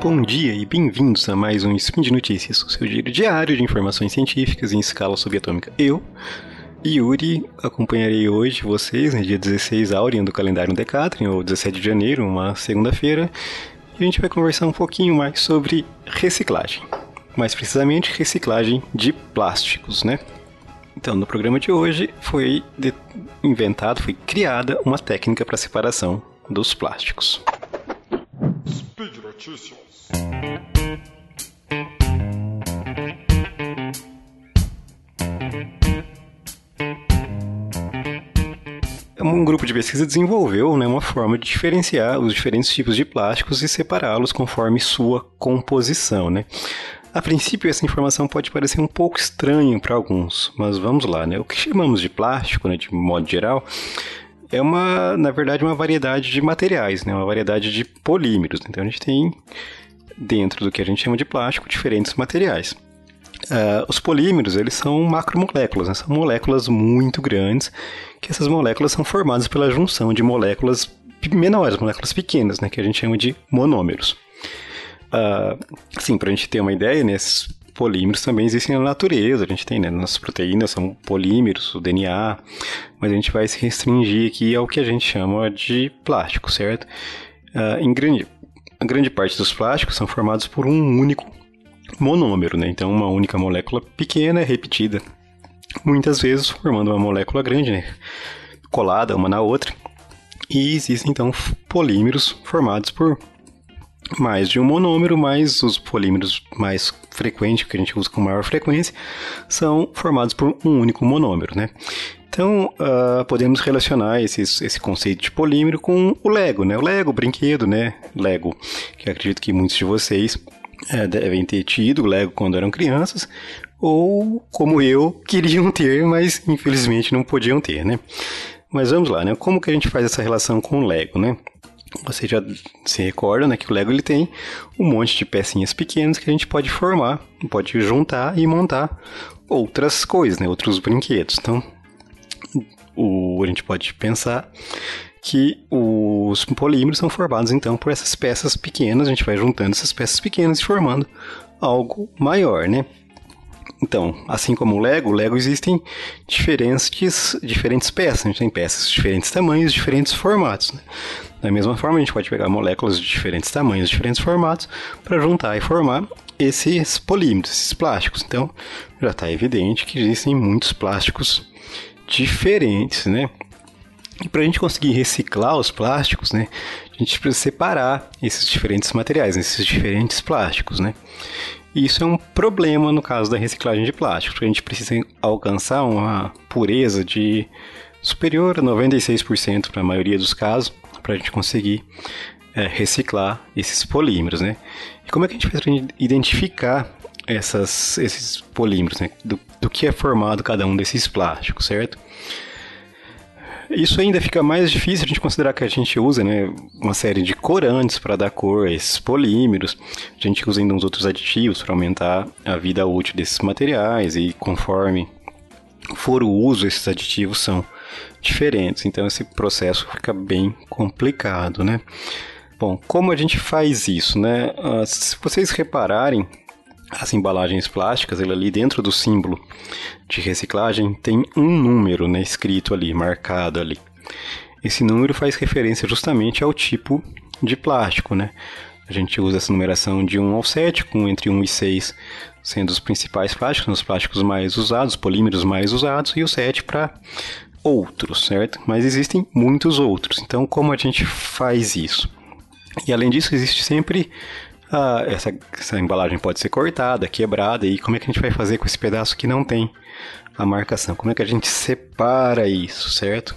Bom dia e bem-vindos a mais um Spin de Notícias, o seu giro diário de informações científicas em escala subatômica. Eu, Yuri, acompanharei hoje vocês no dia 16 Áureo do calendário Decathlon, ou 17 de janeiro, uma segunda-feira, e a gente vai conversar um pouquinho mais sobre reciclagem. Mais precisamente, reciclagem de plásticos, né? Então, no programa de hoje foi inventado, foi criada uma técnica para separação dos plásticos. Speed Notícias. um grupo de pesquisa desenvolveu né, uma forma de diferenciar os diferentes tipos de plásticos e separá-los conforme sua composição. Né? A princípio, essa informação pode parecer um pouco estranha para alguns, mas vamos lá. Né? O que chamamos de plástico, né, de modo geral, é uma, na verdade, uma variedade de materiais, né? uma variedade de polímeros. Então a gente tem dentro do que a gente chama de plástico diferentes materiais. Uh, os polímeros eles são macromoléculas, né? são moléculas muito grandes, que essas moléculas são formadas pela junção de moléculas menores, moléculas pequenas, né? que a gente chama de monômeros. Uh, sim, para a gente ter uma ideia, né, esses polímeros também existem na natureza, a gente tem, né, nas proteínas são polímeros, o DNA, mas a gente vai se restringir aqui ao que a gente chama de plástico, certo? Uh, em grande, a grande parte dos plásticos são formados por um único monômero, né? Então, uma única molécula pequena repetida muitas vezes formando uma molécula grande, né? colada uma na outra. E existem então polímeros formados por mais de um monômero, mas os polímeros mais frequentes, que a gente usa com maior frequência, são formados por um único monômero, né? Então, uh, podemos relacionar esses, esse conceito de polímero com o Lego, né? O Lego, o brinquedo, né? Lego, que acredito que muitos de vocês é, devem ter tido Lego quando eram crianças, ou como eu, queriam ter, mas infelizmente não podiam ter, né? Mas vamos lá, né? Como que a gente faz essa relação com o Lego, né? Você já se recorda, né, que o Lego ele tem um monte de pecinhas pequenas que a gente pode formar, pode juntar e montar outras coisas, né, outros brinquedos. Então, o, a gente pode pensar que os polímeros são formados então por essas peças pequenas, a gente vai juntando essas peças pequenas e formando algo maior, né? Então, assim como o Lego, o Lego existem diferentes, diferentes peças. A gente tem peças de diferentes tamanhos, diferentes formatos. Né? Da mesma forma, a gente pode pegar moléculas de diferentes tamanhos, diferentes formatos, para juntar e formar esses polímeros, esses plásticos. Então, já está evidente que existem muitos plásticos diferentes, né? E para a gente conseguir reciclar os plásticos, né, a gente precisa separar esses diferentes materiais, esses diferentes plásticos, né? E isso é um problema no caso da reciclagem de plástico, porque a gente precisa alcançar uma pureza de superior a 96% para a maioria dos casos, para a gente conseguir é, reciclar esses polímeros, né? E como é que a gente faz para identificar essas, esses polímeros, né? Do, do que é formado cada um desses plásticos, certo? Isso ainda fica mais difícil a gente considerar que a gente usa né, uma série de corantes para dar cor esses polímeros, a gente usa ainda uns outros aditivos para aumentar a vida útil desses materiais e conforme for o uso, esses aditivos são diferentes, então esse processo fica bem complicado, né? Bom, como a gente faz isso, né? Uh, se vocês repararem, as embalagens plásticas, ele ali dentro do símbolo de reciclagem tem um número né, escrito ali, marcado ali. Esse número faz referência justamente ao tipo de plástico, né? A gente usa essa numeração de 1 ao 7, com entre 1 e 6 sendo os principais plásticos, os plásticos mais usados, polímeros mais usados, e o 7 para outros, certo? Mas existem muitos outros. Então, como a gente faz isso? E além disso, existe sempre ah, essa, essa embalagem pode ser cortada, quebrada, e como é que a gente vai fazer com esse pedaço que não tem a marcação? Como é que a gente separa isso, certo?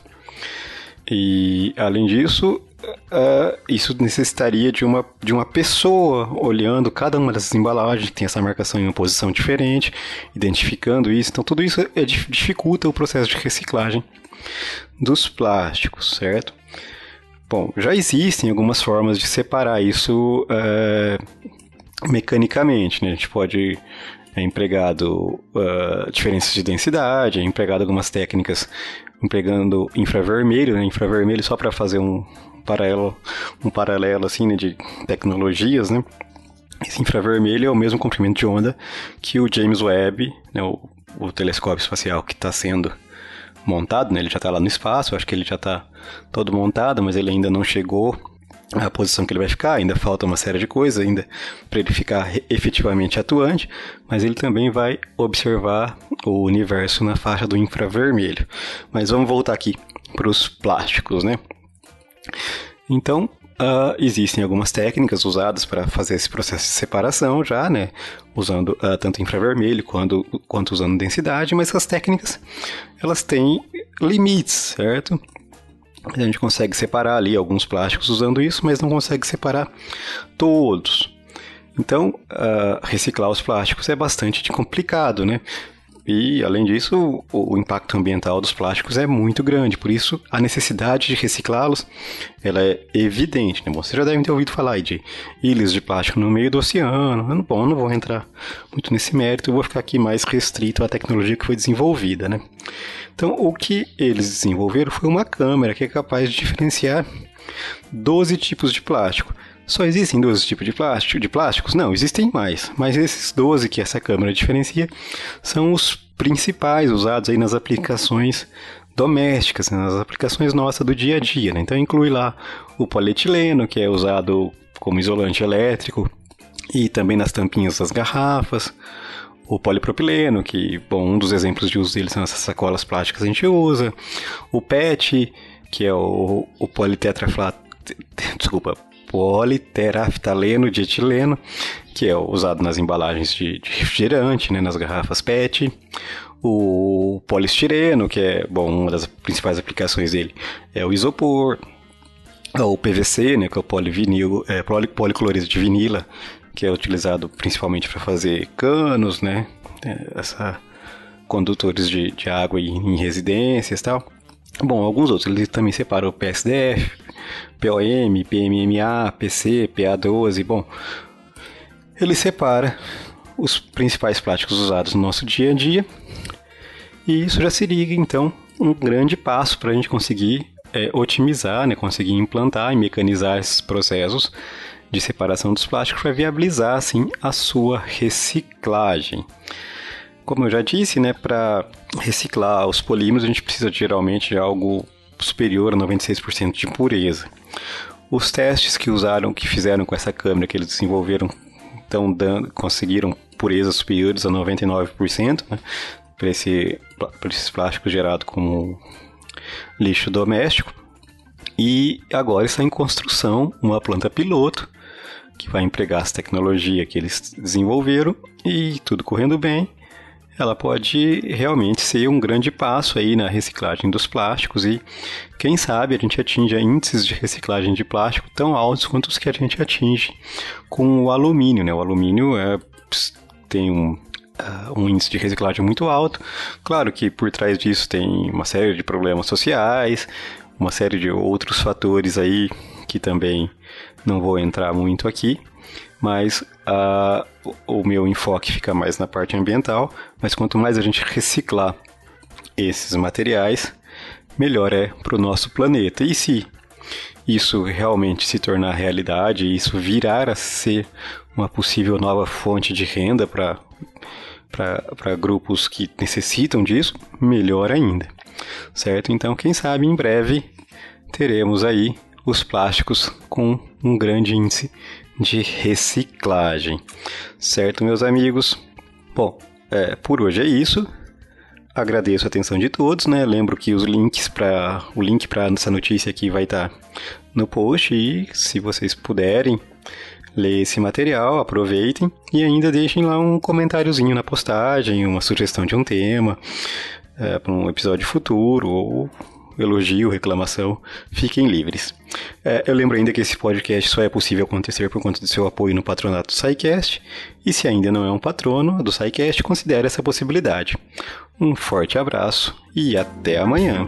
E além disso, uh, isso necessitaria de uma, de uma pessoa olhando cada uma dessas embalagens, que tem essa marcação em uma posição diferente, identificando isso. Então, tudo isso é, dificulta o processo de reciclagem dos plásticos, certo? Bom, já existem algumas formas de separar isso é, mecanicamente, né? A gente pode é empregado uh, diferenças de densidade, é empregado algumas técnicas empregando infravermelho, né? infravermelho só para fazer um paralelo, um paralelo assim né? de tecnologias, né? Esse infravermelho é o mesmo comprimento de onda que o James Webb, né, o, o telescópio espacial que está sendo montado, né, ele já está lá no espaço, acho que ele já está todo montado, mas ele ainda não chegou à posição que ele vai ficar, ainda falta uma série de coisas ainda para ele ficar efetivamente atuante, mas ele também vai observar o universo na faixa do infravermelho. Mas vamos voltar aqui para os plásticos, né? Então, Uh, existem algumas técnicas usadas para fazer esse processo de separação já, né? Usando uh, tanto infravermelho quanto, quanto usando densidade, mas essas técnicas elas têm limites, certo? A gente consegue separar ali alguns plásticos usando isso, mas não consegue separar todos. Então, uh, reciclar os plásticos é bastante complicado, né? E, além disso, o, o, impacto ambiental dos plásticos é muito grande, por isso a necessidade de reciclá-los ela é evidente. Né? Vocês já devem ter ouvido falar de ilhas de plástico no meio do oceano. Bom, não vou entrar muito nesse mérito, vou ficar aqui mais restrito à tecnologia que foi desenvolvida. Né? Então, o que eles desenvolveram foi uma câmera que é capaz de diferenciar 12 tipos de plástico. Só existem 12 tipos de, plástico, de plásticos? Não, existem mais. Mas esses 12 que essa câmera diferencia são os principais usados aí nas aplicações domésticas, né, nas aplicações nossas do dia a dia. Né? Então inclui lá o polietileno, que é usado como isolante elétrico, e também nas tampinhas das garrafas, o polipropileno, que, bom, um dos exemplos de uso dele são essas sacolas plásticas que a gente usa, o PET, que é o, o politetraflato, desculpa, politeraftaleno de etileno, que é usado nas embalagens de, de refrigerante, né, nas garrafas PET. O polistireno, que é, bom, uma das principais aplicações dele é o isopor. O PVC, né, que é o polivinil, é, policlorido de vinila, que é utilizado principalmente para fazer canos, né, é, essa condutores de, de água em, em residências e tal. Bom, alguns outros, ele também separa o PSDF, POM, PMMA, PC, PA12, bom, ele separa os principais plásticos usados no nosso dia a dia e isso já seria então um grande passo para a gente conseguir é, otimizar, né, conseguir implantar e mecanizar esses processos de separação dos plásticos para viabilizar assim a sua reciclagem. Como eu já disse, né, para reciclar os polímeros a gente precisa geralmente de algo superior a 96% de pureza. Os testes que usaram, que fizeram com essa câmera que eles desenvolveram, estão dando, conseguiram purezas superiores a 99%, né, para esse, esses plásticos gerados como lixo doméstico. E agora está em construção uma planta piloto que vai empregar essa tecnologia que eles desenvolveram e tudo correndo bem ela pode realmente ser um grande passo aí na reciclagem dos plásticos e quem sabe a gente atinja índices de reciclagem de plástico tão altos quanto os que a gente atinge com o alumínio, né? O alumínio é, tem um, uh, um índice de reciclagem muito alto. Claro que por trás disso tem uma série de problemas sociais, uma série de outros fatores aí que também não vou entrar muito aqui, mas uh, o meu enfoque fica mais na parte ambiental. Mas quanto mais a gente reciclar esses materiais, melhor é para o nosso planeta. E se isso realmente se tornar realidade, isso virar a ser uma possível nova fonte de renda para para grupos que necessitam disso, melhor ainda, certo? Então, quem sabe em breve teremos aí os plásticos com um grande índice de reciclagem. Certo, meus amigos? Bom, é, por hoje é isso. Agradeço a atenção de todos, né? Lembro que os links para o link para essa notícia aqui vai estar tá no post e se vocês puderem ler esse material, aproveitem e ainda deixem lá um comentáriozinho na postagem, uma sugestão de um tema é, para um episódio futuro ou elogio, reclamação, fiquem livres. É, eu lembro ainda que esse podcast só é possível acontecer por conta do seu apoio no patronato do SciCast, e se ainda não é um patrono do SciCast, considere essa possibilidade. Um forte abraço e até amanhã!